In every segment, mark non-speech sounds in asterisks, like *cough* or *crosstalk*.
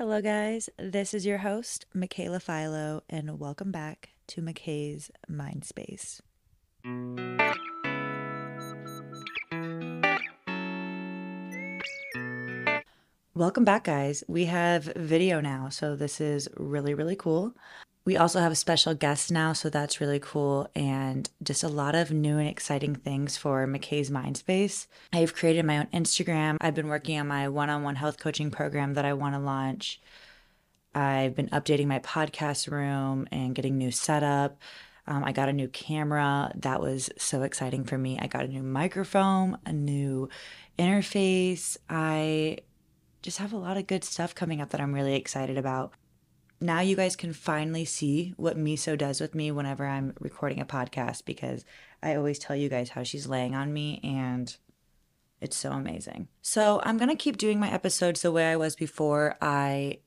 Hello, guys. This is your host, Mikaela Faiello, and welcome back to Mikaes Mind Space. Welcome back, guys. We have video now, so this is really, really cool. We also have a special guest now, so that's really cool. And just a lot of new and exciting things for Mikaes Mindspace. I've created my own Instagram. I've been working on my one on one health coaching program that I want to launch. I've been updating my podcast room and getting new setup. Um, I got a new camera. That was so exciting for me. I got a new microphone, a new interface. I just have a lot of good stuff coming up that I'm really excited about now you guys can finally see what Miso does with me whenever I'm recording a podcast because I always tell you guys how she's laying on me and it's so amazing. So I'm going to keep doing my episodes the way I was before. I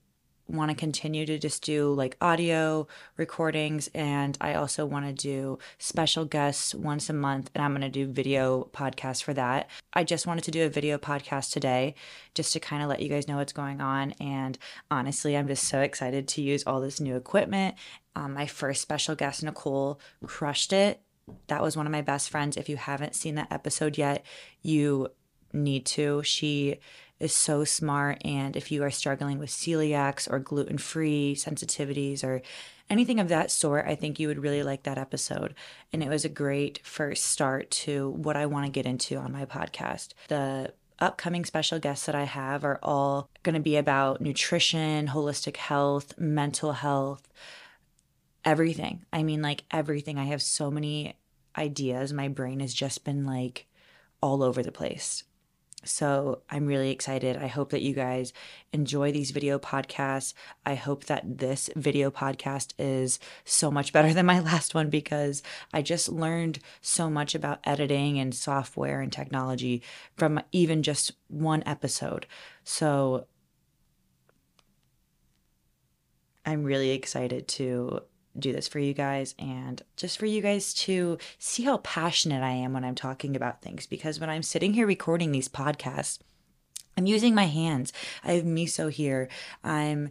want to continue to just do like audio recordings and I also want to do special guests once a month and I'm going to do video podcasts for that. I just wanted to do a video podcast today just to kind of let you guys know what's going on and honestly I'm just so excited to use all this new equipment. Um, my first special guest Nicole crushed it. That was one of my best friends. If you haven't seen that episode yet, you need to. She is so smart. And if you are struggling with celiacs or gluten free sensitivities or anything of that sort, I think you would really like that episode. And it was a great first start to what I want to get into on my podcast. The upcoming special guests that I have are all going to be about nutrition, holistic health, mental health, everything. I mean, like everything. I have so many ideas. My brain has just been like all over the place. So I'm really excited. I hope that you guys enjoy these video podcasts. I hope that this video podcast is so much better than my *laughs* last one because I just learned so much about editing and software and technology from even just one episode. So I'm really excited to do this for you guys and just for you guys to see how passionate I am when I'm talking about things. Because when I'm sitting here recording these podcasts, I'm using my hands. I have miso here. I'm,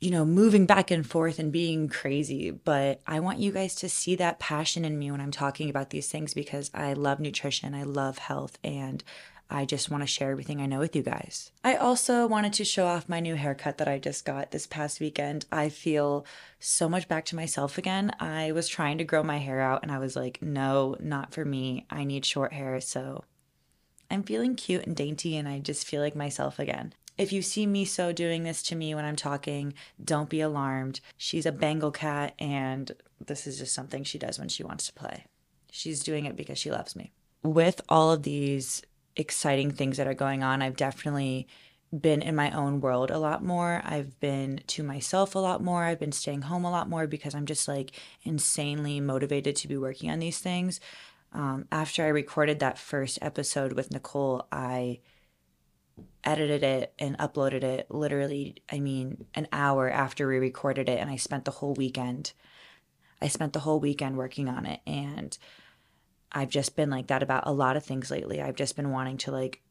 you know, moving back and forth and being crazy. But I want you guys to see that passion in me when I'm talking about these things because I love nutrition, I love health, and I just want to share everything I know with you guys. I also wanted to show off my new haircut that I just got this past weekend. I feel so much back to myself again. I was trying to grow my hair out and I was like, no, not for me. I need short hair. So I'm feeling cute and dainty and I just feel like myself again. If you see Miso doing this to me when I'm talking, don't be alarmed. She's a Bengal cat and this is just something she does when she wants to play. She's doing it because she loves me. With all of these exciting things that are going on. I've definitely been in my own world a lot more. I've been to myself a lot more. I've been staying home a lot more because I'm just like insanely motivated to be working on these things. Um, after I recorded that first episode with Nicole, I edited it and uploaded it literally, I mean, an hour after we recorded it. And I spent the whole weekend. I spent the whole weekend working on it. And I've just been like that about a lot of things lately. I've just been wanting to like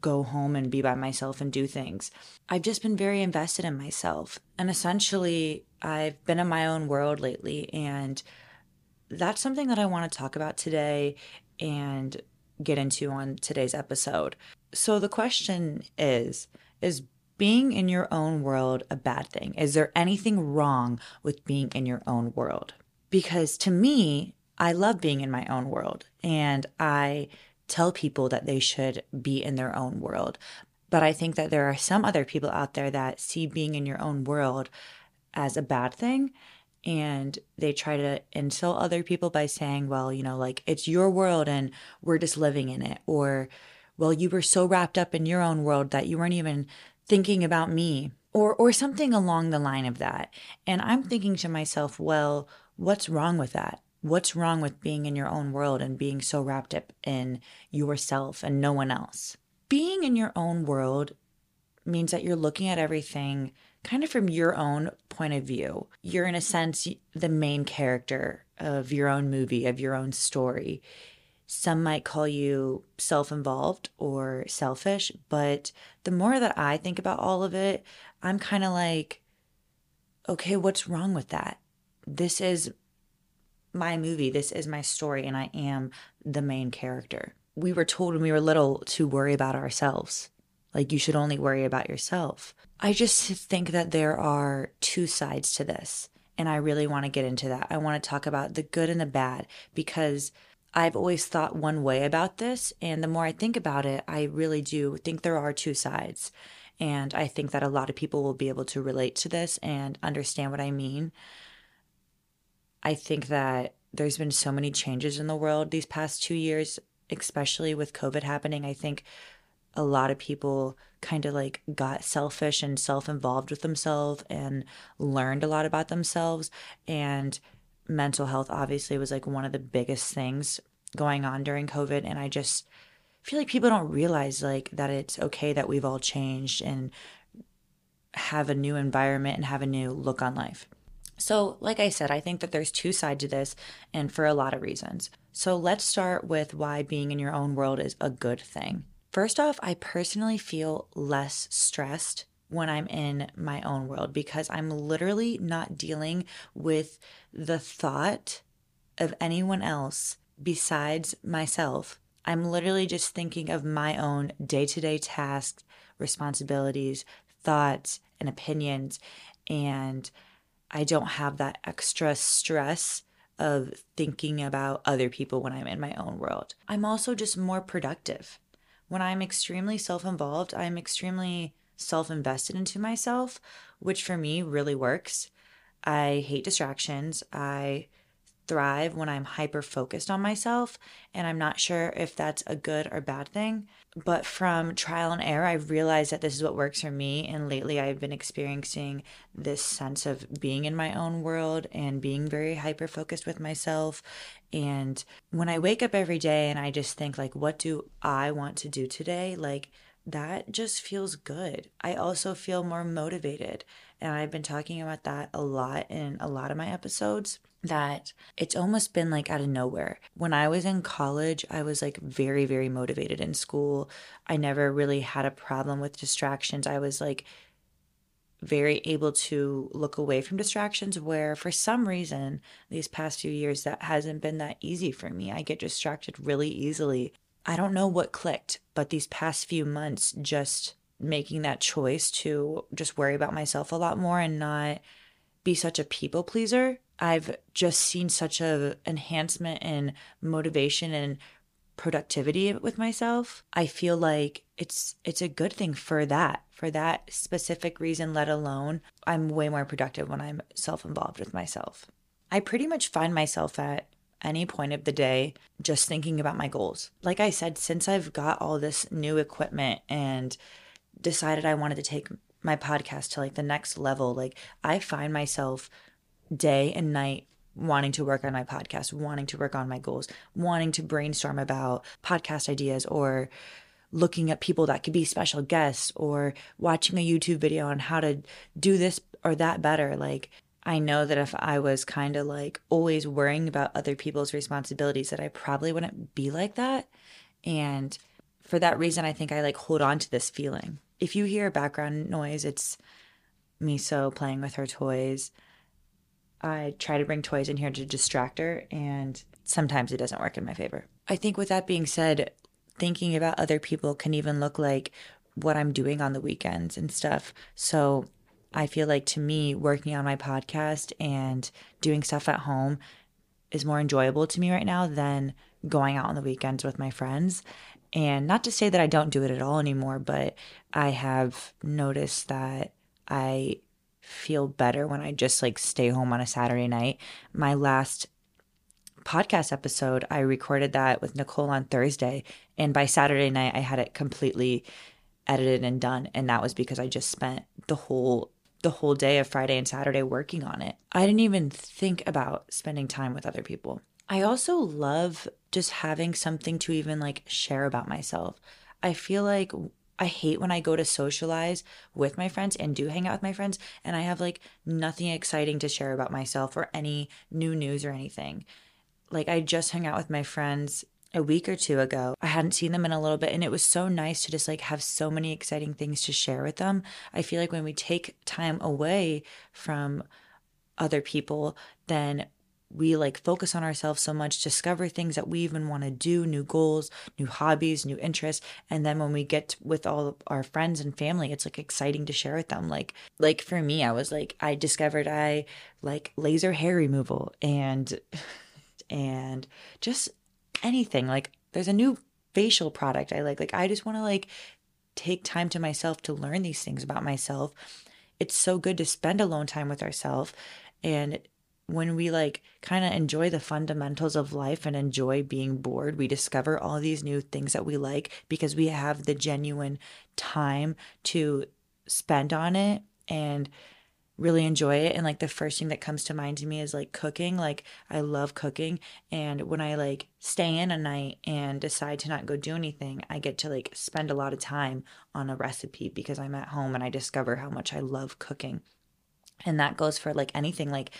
go home and be by myself and do things. I've just been very invested in myself. And essentially, I've been in my own world lately. And that's something that I want to talk about today and get into on today's episode. So the question is Is being in your own world a bad thing? Is there anything wrong with being in your own world? Because to me, I love being in my own world and I tell people that they should be in their own world. But I think that there are some other people out there that see being in your own world as a bad thing and they try to insult other people by saying, well, you know, like it's your world and we're just living in it. Or, well, you were so wrapped up in your own world that you weren't even thinking about me. Or, or something along the line of that. And I'm thinking to myself, well, what's wrong with that? What's wrong with being in your own world and being so wrapped up in yourself and no one else? Being in your own world means that you're looking at everything kind of from your own point of view. You're, in a sense, the main character of your own movie, of your own story. Some might call you self involved or selfish, but the more that I think about all of it, I'm kind of like, okay, what's wrong with that? This is my movie, this is my story, and I am the main character. We were told when we were little to worry about ourselves. Like, you should only worry about yourself. I just think that there are two sides to this. And I really want to get into that. I want to talk about the good and the bad because I've always thought one way about this. And the more I think about it, I really do think there are two sides. And I think that a lot of people will be able to relate to this and understand what I mean. I think that there's been so many changes in the world these past two years, especially with COVID happening. I think a lot of people kind of like got selfish and self involved with themselves and learned a lot about themselves. And mental health obviously was like one of the biggest things going on during COVID. And I just feel like people don't realize like that it's okay that we've all changed and have a new environment and have a new look on life. So, like I said, I think that there's two sides to this and for a lot of reasons. So, let's start with why being in your own world is a good thing. First off, I personally feel less stressed when I'm in my own world because I'm literally not dealing with the thought of anyone else besides myself. I'm literally just thinking of my own day to day tasks, responsibilities, thoughts, and opinions. And I don't have that extra stress of thinking about other people when I'm in my own world. I'm also just more productive when I'm extremely self involved, I'm extremely self invested into myself, which for me really works. I hate distractions. I thrive when I'm hyper focused on myself, and I'm not sure if that's a good or bad thing. But from trial and error, I've realized that this is what works for me. And lately, I've been experiencing this sense of being in my own world and being very hyper focused with myself. And when I wake up every day and I just think, like, what do I want to do today? Like, that just feels good. I also feel more motivated. And I've been talking about that a lot in a lot of my episodes that it's almost been like out of nowhere. When I was in college, I was like very, very motivated in school. I never really had a problem with distractions. I was like very able to look away from distractions where for some reason these past few years that hasn't been that easy for me. I get distracted really easily. I don't know what clicked, but these past few months just making that choice to just worry about myself a lot more and not be such a people pleaser I've just seen such a enhancement in motivation and productivity with myself. I feel like it's it's a good thing for that. For that specific reason let alone I'm way more productive when I'm self-involved with myself. I pretty much find myself at any point of the day just thinking about my goals. Like I said, since I've got all this new equipment and decided I wanted to take my podcast to like the next level, like I find myself day and night wanting to work on my podcast, wanting to work on my goals, wanting to brainstorm about podcast ideas or looking at people that could be special guests or watching a YouTube video on how to do this or that better. Like, I know that if I was kind of like always worrying about other people's responsibilities, that I probably wouldn't be like that. And for that reason, I think I like hold on to this feeling. If you hear background noise, it's Miso playing with her toys. I try to bring toys in here to distract her, and sometimes it doesn't work in my favor. I think, with that being said, thinking about other people can even look like what I'm doing on the weekends and stuff. So I feel like to me, working on my podcast and doing stuff at home is more enjoyable to me right now than going out on the weekends with my friends. And not to say that I don't do it at all anymore, but I have noticed that I feel better when I just like stay home on a Saturday night. My last podcast episode, I recorded that with Nicole on Thursday. And by Saturday night, I had it completely edited and done. And that was because I just spent the whole the whole day of Friday and Saturday working on it. I didn't even think about spending time with other people. I also love just having something to even like share about myself. I feel like I hate when I go to socialize with my friends and do hang out with my friends and I have like nothing exciting to share about myself or any new news or anything. Like I just hung out with my friends a week or two ago. I hadn't seen them in a little bit and it was so nice to just like have so many exciting things to share with them. I feel like when we take time away from other people, then we like focus on ourselves so much, discover things that we even want to do, new goals, new hobbies, new interests, and then when we get with all our friends and family, it's like exciting to share with them. Like like for me, I was like I discovered I like laser hair removal and *laughs* and just anything. Like there's a new facial product I like. Like I just want to like take time to myself to learn these things about myself. It's so good to spend alone time with ourselves and when we like kind of enjoy the fundamentals of life and enjoy being bored, we discover all these new things that we like because we have the genuine time to spend on it and really enjoy it and like the first thing that comes to mind to me is like cooking like i love cooking and when i like stay in a night and decide to not go do anything i get to like spend a lot of time on a recipe because i'm at home and i discover how much i love cooking and that goes for like anything like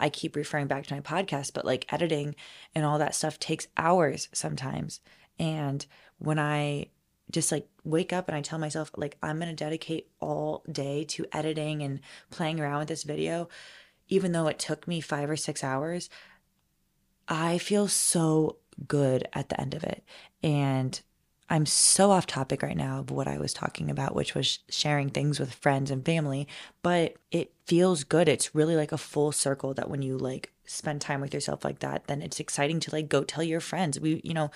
I keep referring back to my podcast, but like editing and all that stuff takes hours sometimes. And when I just like wake up and I tell myself, like, I'm going to dedicate all day to editing and playing around with this video, even though it took me five or six hours, I feel so good at the end of it. And I'm so off topic right now of what I was talking about, which was sharing things with friends and family, but it feels good. It's really like a full circle that when you like spend time with yourself like that, then it's exciting to like go tell your friends. We, you know,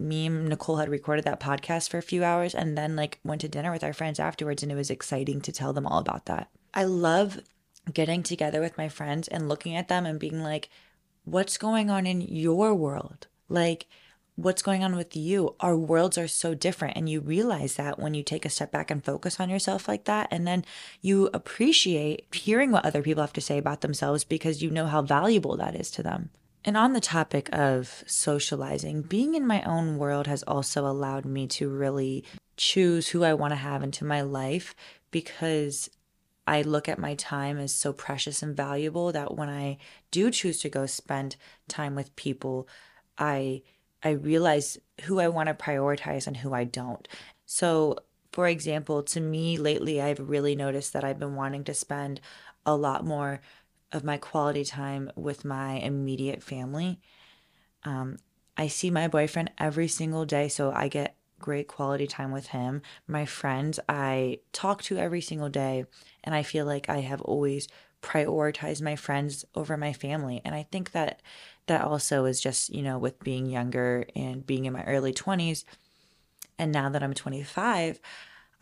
me and Nicole had recorded that podcast for a few hours and then like went to dinner with our friends afterwards and it was exciting to tell them all about that. I love getting together with my friends and looking at them and being like, what's going on in your world? Like, what's going on with you. Our worlds are so different. And you realize that when you take a step back and focus on yourself like that. And then you appreciate hearing what other people have to say about themselves because you know how valuable that is to them. And on the topic of socializing, being in my own world has also allowed me to really choose who I want to have into my life because I look at my time as so precious and valuable that when I do choose to go spend time with people, I I realize who I want to prioritize and who I don't. So, for example, to me lately, I've really noticed that I've been wanting to spend a lot more of my quality time with my immediate family. Um, I see my boyfriend every single day, so I get great quality time with him. My friends, I talk to every single day, and I feel like I have always prioritized my friends over my family. And I think that that also is just, you know, with being younger and being in my early 20s. And now that I'm 25,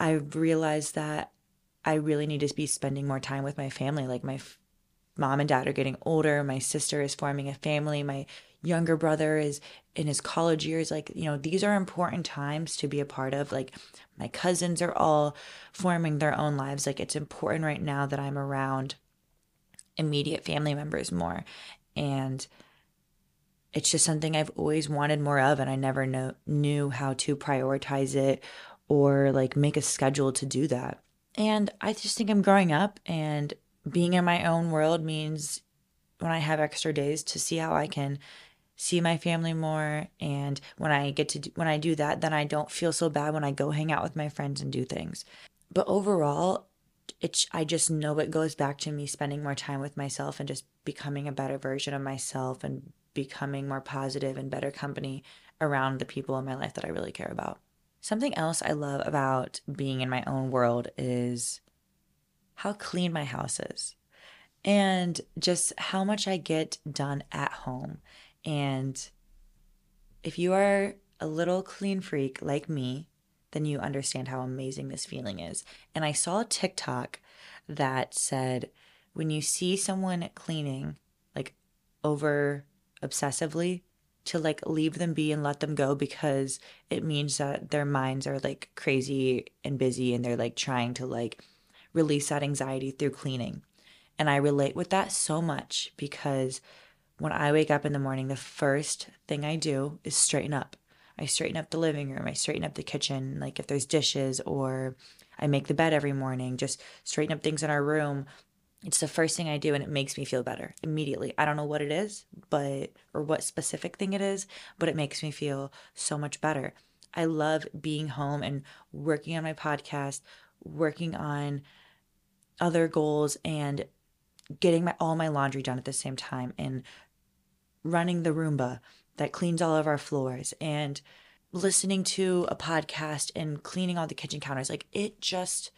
I've realized that I really need to be spending more time with my family. Like my mom and dad are getting older, my sister is forming a family, my younger brother is in his college years. Like, you know, these are important times to be a part of. Like, my cousins are all forming their own lives. Like, it's important right now that I'm around immediate family members more. And it's just something I've always wanted more of, and I never know, knew how to prioritize it or like make a schedule to do that. And I just think I'm growing up, and being in my own world means when I have extra days to see how I can see my family more and when I get to do, when I do that then I don't feel so bad when I go hang out with my friends and do things. But overall, it's I just know it goes back to me spending more time with myself and just becoming a better version of myself and becoming more positive and better company around the people in my life that I really care about. Something else I love about being in my own world is how clean my house is and just how much I get done at home. And if you are a little clean freak like me, then you understand how amazing this feeling is. And I saw a TikTok that said when you see someone cleaning like over obsessively, to like leave them be and let them go because it means that their minds are like crazy and busy and they're like trying to like release that anxiety through cleaning. And I relate with that so much because when I wake up in the morning, the first thing I do is straighten up. I straighten up the living room, I straighten up the kitchen, like if there's dishes, or I make the bed every morning, just straighten up things in our room. it's the first thing I do and it makes me feel better immediately. I don't know what it is, but or what specific thing it is, but it makes me feel so much better. I love being home and working on my podcast, working on other goals and getting my all my laundry done at the same time and running the Roomba that cleans all of our floors and listening to a podcast and cleaning all the kitchen counters. Like it just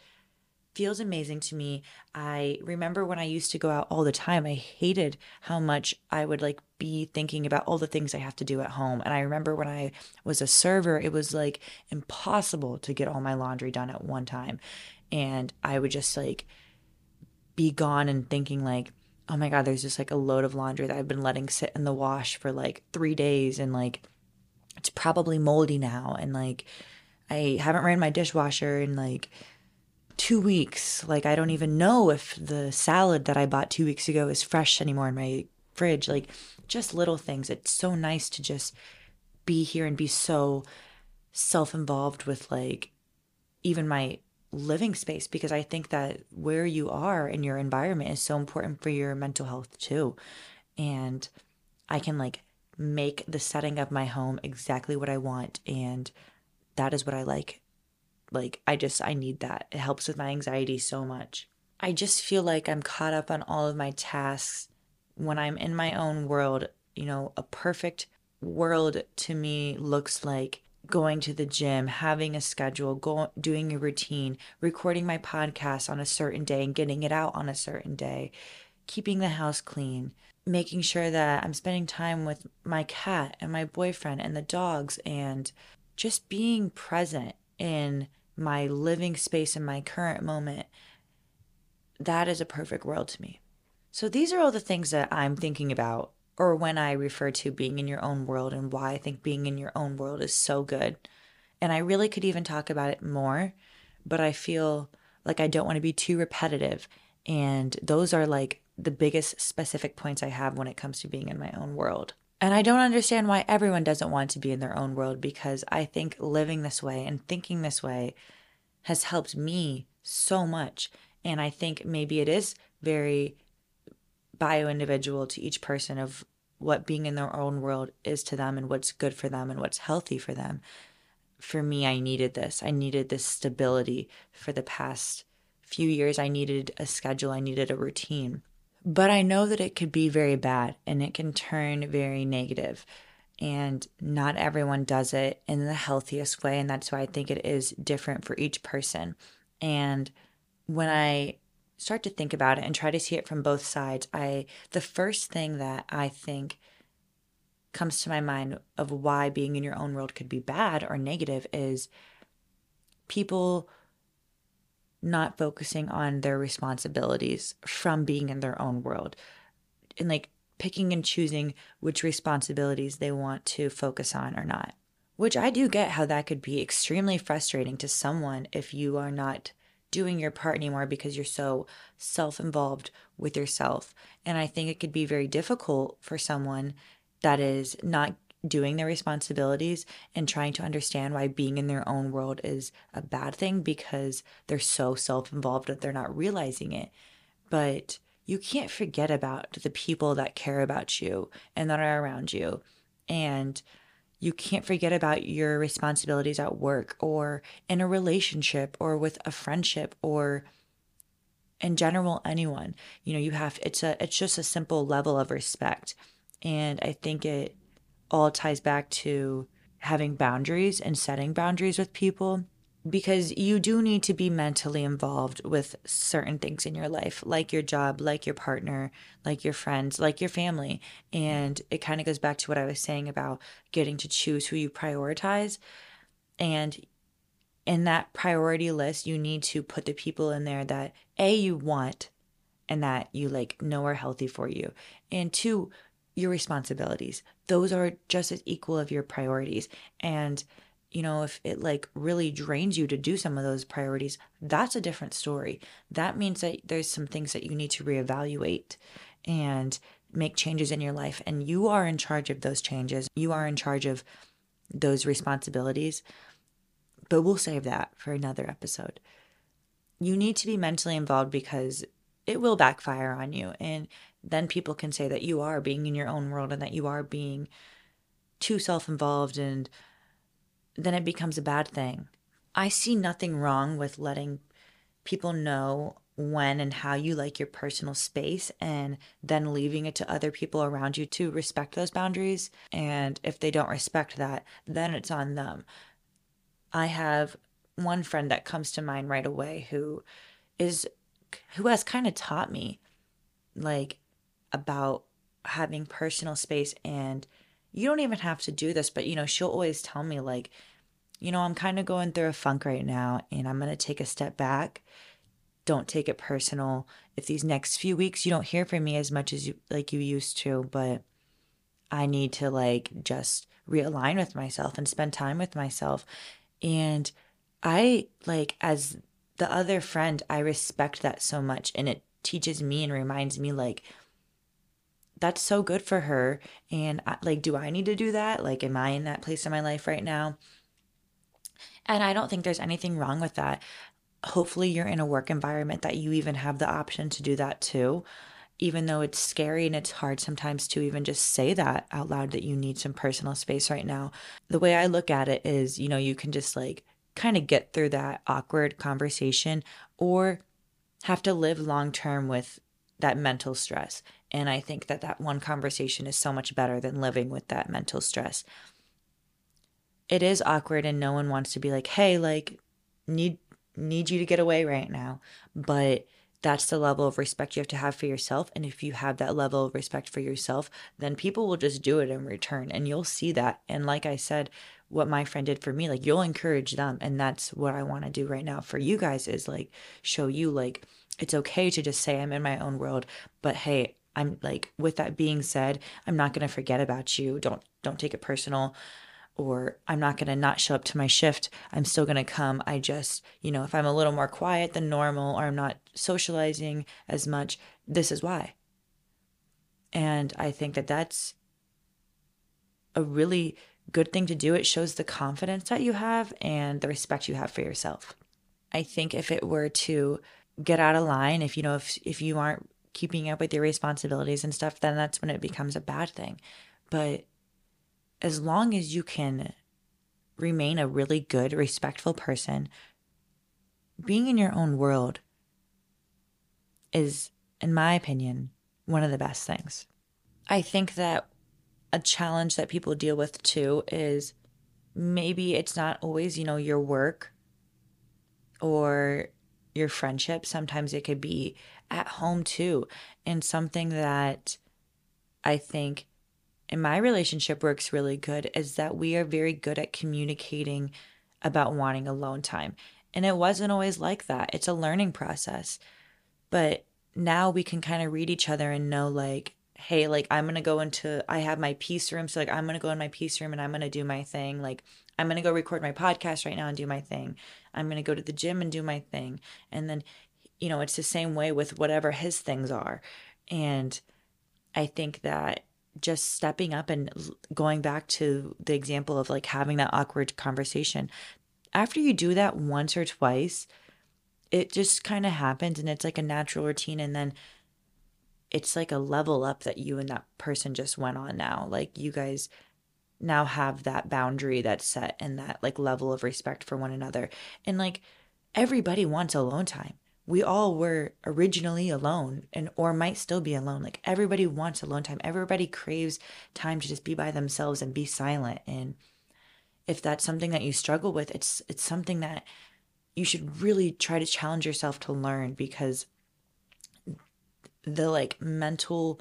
feels amazing to me. I remember when I used to go out all the time, I hated how much I would like be thinking about all the things I have to do at home. And I remember when I was a server, it was like impossible to get all my laundry done at one time. And I would just like be gone and thinking like, oh my God, there's just like a load of laundry that I've been letting sit in the wash for like three days and like it's probably moldy now. And like I haven't ran my dishwasher in like two weeks. Like, I don't even know if the salad that I bought two weeks ago is fresh anymore in my fridge. Like, just little things. It's so nice to just be here and be so self involved with, like, even my living space because I think that where you are in your environment is so important for your mental health too. And I can, like, make the setting of my home exactly what I want. And that is what I like like, I just, I need that. It helps with my anxiety so much. I just feel like I'm caught up on all of my tasks when I'm in my own world. You know, a perfect world to me looks like going to the gym, having a schedule, go, doing a routine, recording my podcast on a certain day and getting it out on a certain day, keeping the house clean, making sure that I'm spending time with my cat and my boyfriend and the dogs and just being present in my living space in my current moment, that is a perfect world to me. So these are all the things that I'm thinking about, or when I refer to being in your own world and why I think being in your own world is so good. And I really could even talk about it more, but I feel like I don't want to be too repetitive. And those are like the biggest specific points I have when it comes to being in my own world. And I don't understand why everyone doesn't want to be in their own world because I think living this way and thinking this way has helped me so much. And I think maybe it is very bio individual to each person of what being in their own world is to them and what's good for them and what's healthy for them. For me, I needed this. I needed this stability for the past few years. I needed a schedule, I needed a routine. But I know that it could be very bad and it can turn very negative. And not everyone does it in the healthiest way. And that's why I think it is different for each person. And when I start to think about it and try to see it from both sides, I the first thing that I think comes to my mind of why being in your own world could be bad or negative is people not focusing on their responsibilities from being in their own world and like picking and choosing which responsibilities they want to focus on or not. Which I do get how that could be extremely frustrating to someone if you are not doing your part anymore because you're so self involved with yourself. And I think it could be very difficult for someone that is not doing their responsibilities and trying to understand why being in their own world is a bad thing because they're so self involved that they're not realizing it. But you can't forget about the people that care about you and that are around you. And you can't forget about your responsibilities at work or in a relationship or with a friendship or in general anyone. You know you have it's a it's just a simple level of respect. And i think it all ties back to having boundaries and setting boundaries with people because you do need to be mentally involved with certain things in your life, like your job, like your partner, like your friends, like your family. And it kind of goes back to what I was saying about getting to choose who you prioritize. And in that priority list, you need to put the people in there that A, you want and that you like know are healthy for you. And two, your responsibilities. Those are just as equal of your priorities. And, you know, if it like really drains you to do some of those priorities, that's a different story. That means that there's some things that you need to reevaluate and make changes in your life. And you are in charge of those changes, you are in charge of those responsibilities. But we'll save that for another episode. You need to be mentally involved because it will backfire on you. And then people can say that you are being in your own world and that you are being too self involved, and then it becomes a bad thing. I see nothing wrong with letting people know when and how you like your personal space and then leaving it to other people around you to respect those boundaries. And if they don't respect that, then it's on them. I have one friend that comes to mind right away who is who has kind of taught me like about having personal space and you don't even have to do this but you know she'll always tell me like you know I'm kind of going through a funk right now and I'm going to take a step back. Don't take it personal. If these next few weeks you don't hear from me as much as you like you used to but I need to like just realign with myself and spend time with myself. And I like as the other friend, I respect that so much and it teaches me and reminds me like that's so good for her and I, like do I need to do that? Like am I in that place in my life right now? And I don't think there's anything wrong with that. Hopefully you're in a work environment that you even have the option to do that too. Even though it's scary and it's hard sometimes to even just say that out loud that you need some personal space right now. The way I look at it is, you know, you can just like kind of get through that awkward conversation or have to live long term with that mental stress. And I think that that one conversation is so much better than living with that mental stress. It is awkward and no one wants to be like, "Hey, like need need you to get away right now." But that's the level of respect you have to have for yourself and if you have that level of respect for yourself, then people will just do it in return and you'll see that. And like I said, what my friend did for me like you'll encourage them and that's what i want to do right now for you guys is like show you like it's okay to just say i'm in my own world but hey i'm like with that being said i'm not going to forget about you. Don't don't take it personal. Or i'm not going to not show up to my shift. I'm still going to come. I just you know if i'm a little more quiet than normal or i'm not socializing as much this is why. And i think that that's a really good thing to do. It shows the confidence that you have and the respect you have for yourself. I think if it were to get out of line, if you know, if if you aren't keeping up with your responsibilities and stuff, then that's when it becomes a bad thing. But as long as you can remain a really good, respectful person, being in your own world is, in my opinion, one of the best things. I think that a challenge that people deal with too is maybe it's not always, you know, your work or your friendship. Sometimes it could be at home too. And something that I think in my relationship works really good is that we are very good at communicating about wanting alone time. And it wasn't always like that. It's a learning process. But now we can kind of read each other and know like hey, like I'm gonna go into I have my peace room, so like I'm gonna go in my peace room and I'm gonna do my thing. Like I'm gonna go record my podcast right now and do my thing. I'm gonna go to the gym and do my thing. And then, you know, it's the same way with whatever his things are. And I think that just stepping up and going back to the example of like having that awkward conversation, after you do that once or twice, it just kind of happens and it's like a natural routine. And then it's like a level up that you and that person just went on now. Like you guys now have that boundary that's set and that like level of respect for one another. And like everybody wants alone time. We all were originally alone and or might still be alone. Like everybody wants alone time. Everybody craves time to just be by themselves and be silent. And if that's something that you struggle with, it's it's something that you should really try to challenge yourself to learn because the like mental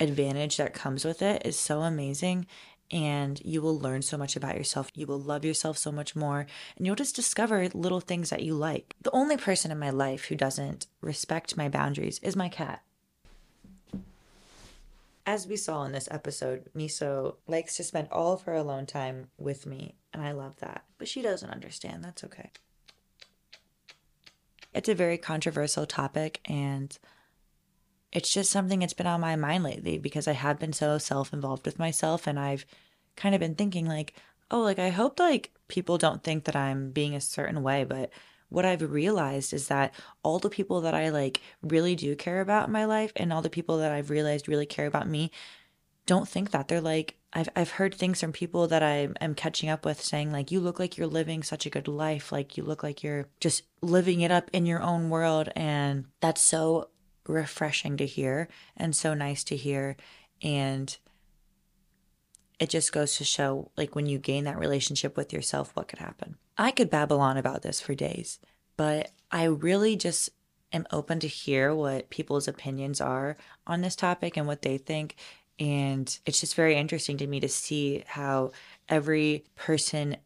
advantage that comes with it is so amazing and you will learn so much about yourself. You will love yourself so much more, and you'll just discover little things that you like. The only person in my life who doesn't respect my boundaries is my cat. As we saw in this episode, Miso likes to spend all of her alone time with me, and I love that. But she doesn't understand. That's okay. It's a very controversial topic, and it's just something that's been on my mind lately because I have been so self involved with myself and I've kind of been thinking like, oh, like I hope like people don't think that I'm being a certain way, but what I've realized is that all the people that I like really do care about in my life and all the people that I've realized really care about me don't think that. They're like, I've, I've heard things from people that I am catching up with saying, like, you look like you're living such a good life. Like, you look like you're just living it up in your own world. And that's so refreshing to hear and so nice to hear. And it just goes to show, like, when you gain that relationship with yourself, what could happen. I could babble on about this for days, but I really just am open to hear what people's opinions are on this topic and what they think and it's just very interesting to me to see how every person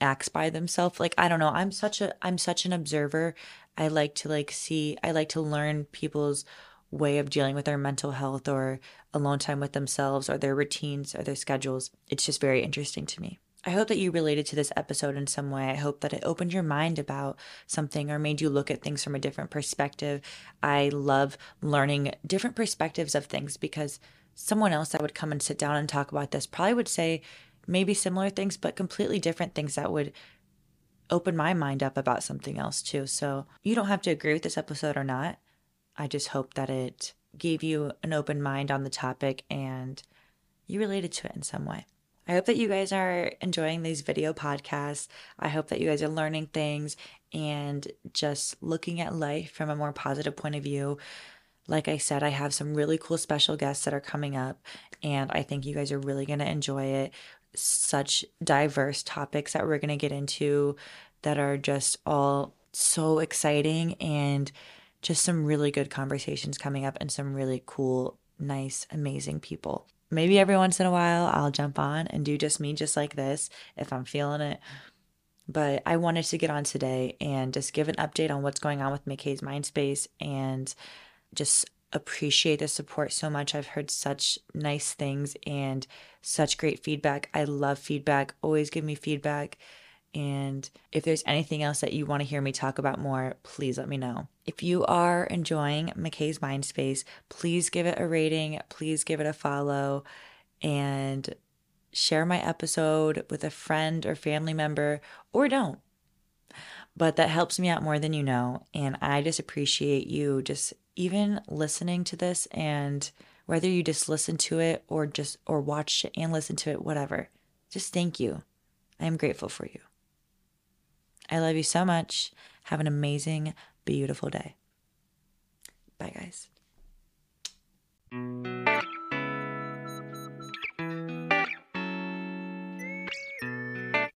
acts by themselves like i don't know i'm such a i'm such an observer i like to like see i like to learn people's way of dealing with their mental health or alone time with themselves or their routines or their schedules it's just very interesting to me I hope that you related to this episode in some way. I hope that it opened your mind about something or made you look at things from a different perspective. I love learning different perspectives of things because someone else that would come and sit down and talk about this probably would say maybe similar things, but completely different things that would open my mind up about something else too. So you don't have to agree with this episode or not. I just hope that it gave you an open mind on the topic and you related to it in some way. I hope that you guys are enjoying these video podcasts. I hope that you guys are learning things and just looking at life from a more positive point of view. Like I said, I have some really cool special guests that are coming up, and I think you guys are really going to enjoy it. Such diverse topics that we're going to get into that are just all so exciting and just some really good conversations coming up and some really cool, nice, amazing people. Maybe every once in a while I'll jump on and do just me, just like this, if I'm feeling it. But I wanted to get on today and just give an update on what's going on with Mikaes Mindspace and just appreciate the support so much. I've heard such nice things and such great feedback. I love feedback. Always give me feedback. And if there's anything else that you want to hear me talk about more, please let me know. If you are enjoying Mikaes Mind Space, please give it a rating, please give it a follow, and share my episode with a friend or family member, or don't. But that helps me out more than you know. And I just appreciate you just even listening to this and whether you just listen to it or just or watch it and listen to it whatever just thank you. I am grateful for you. I love you so much. Have an amazing beautiful day. Bye guys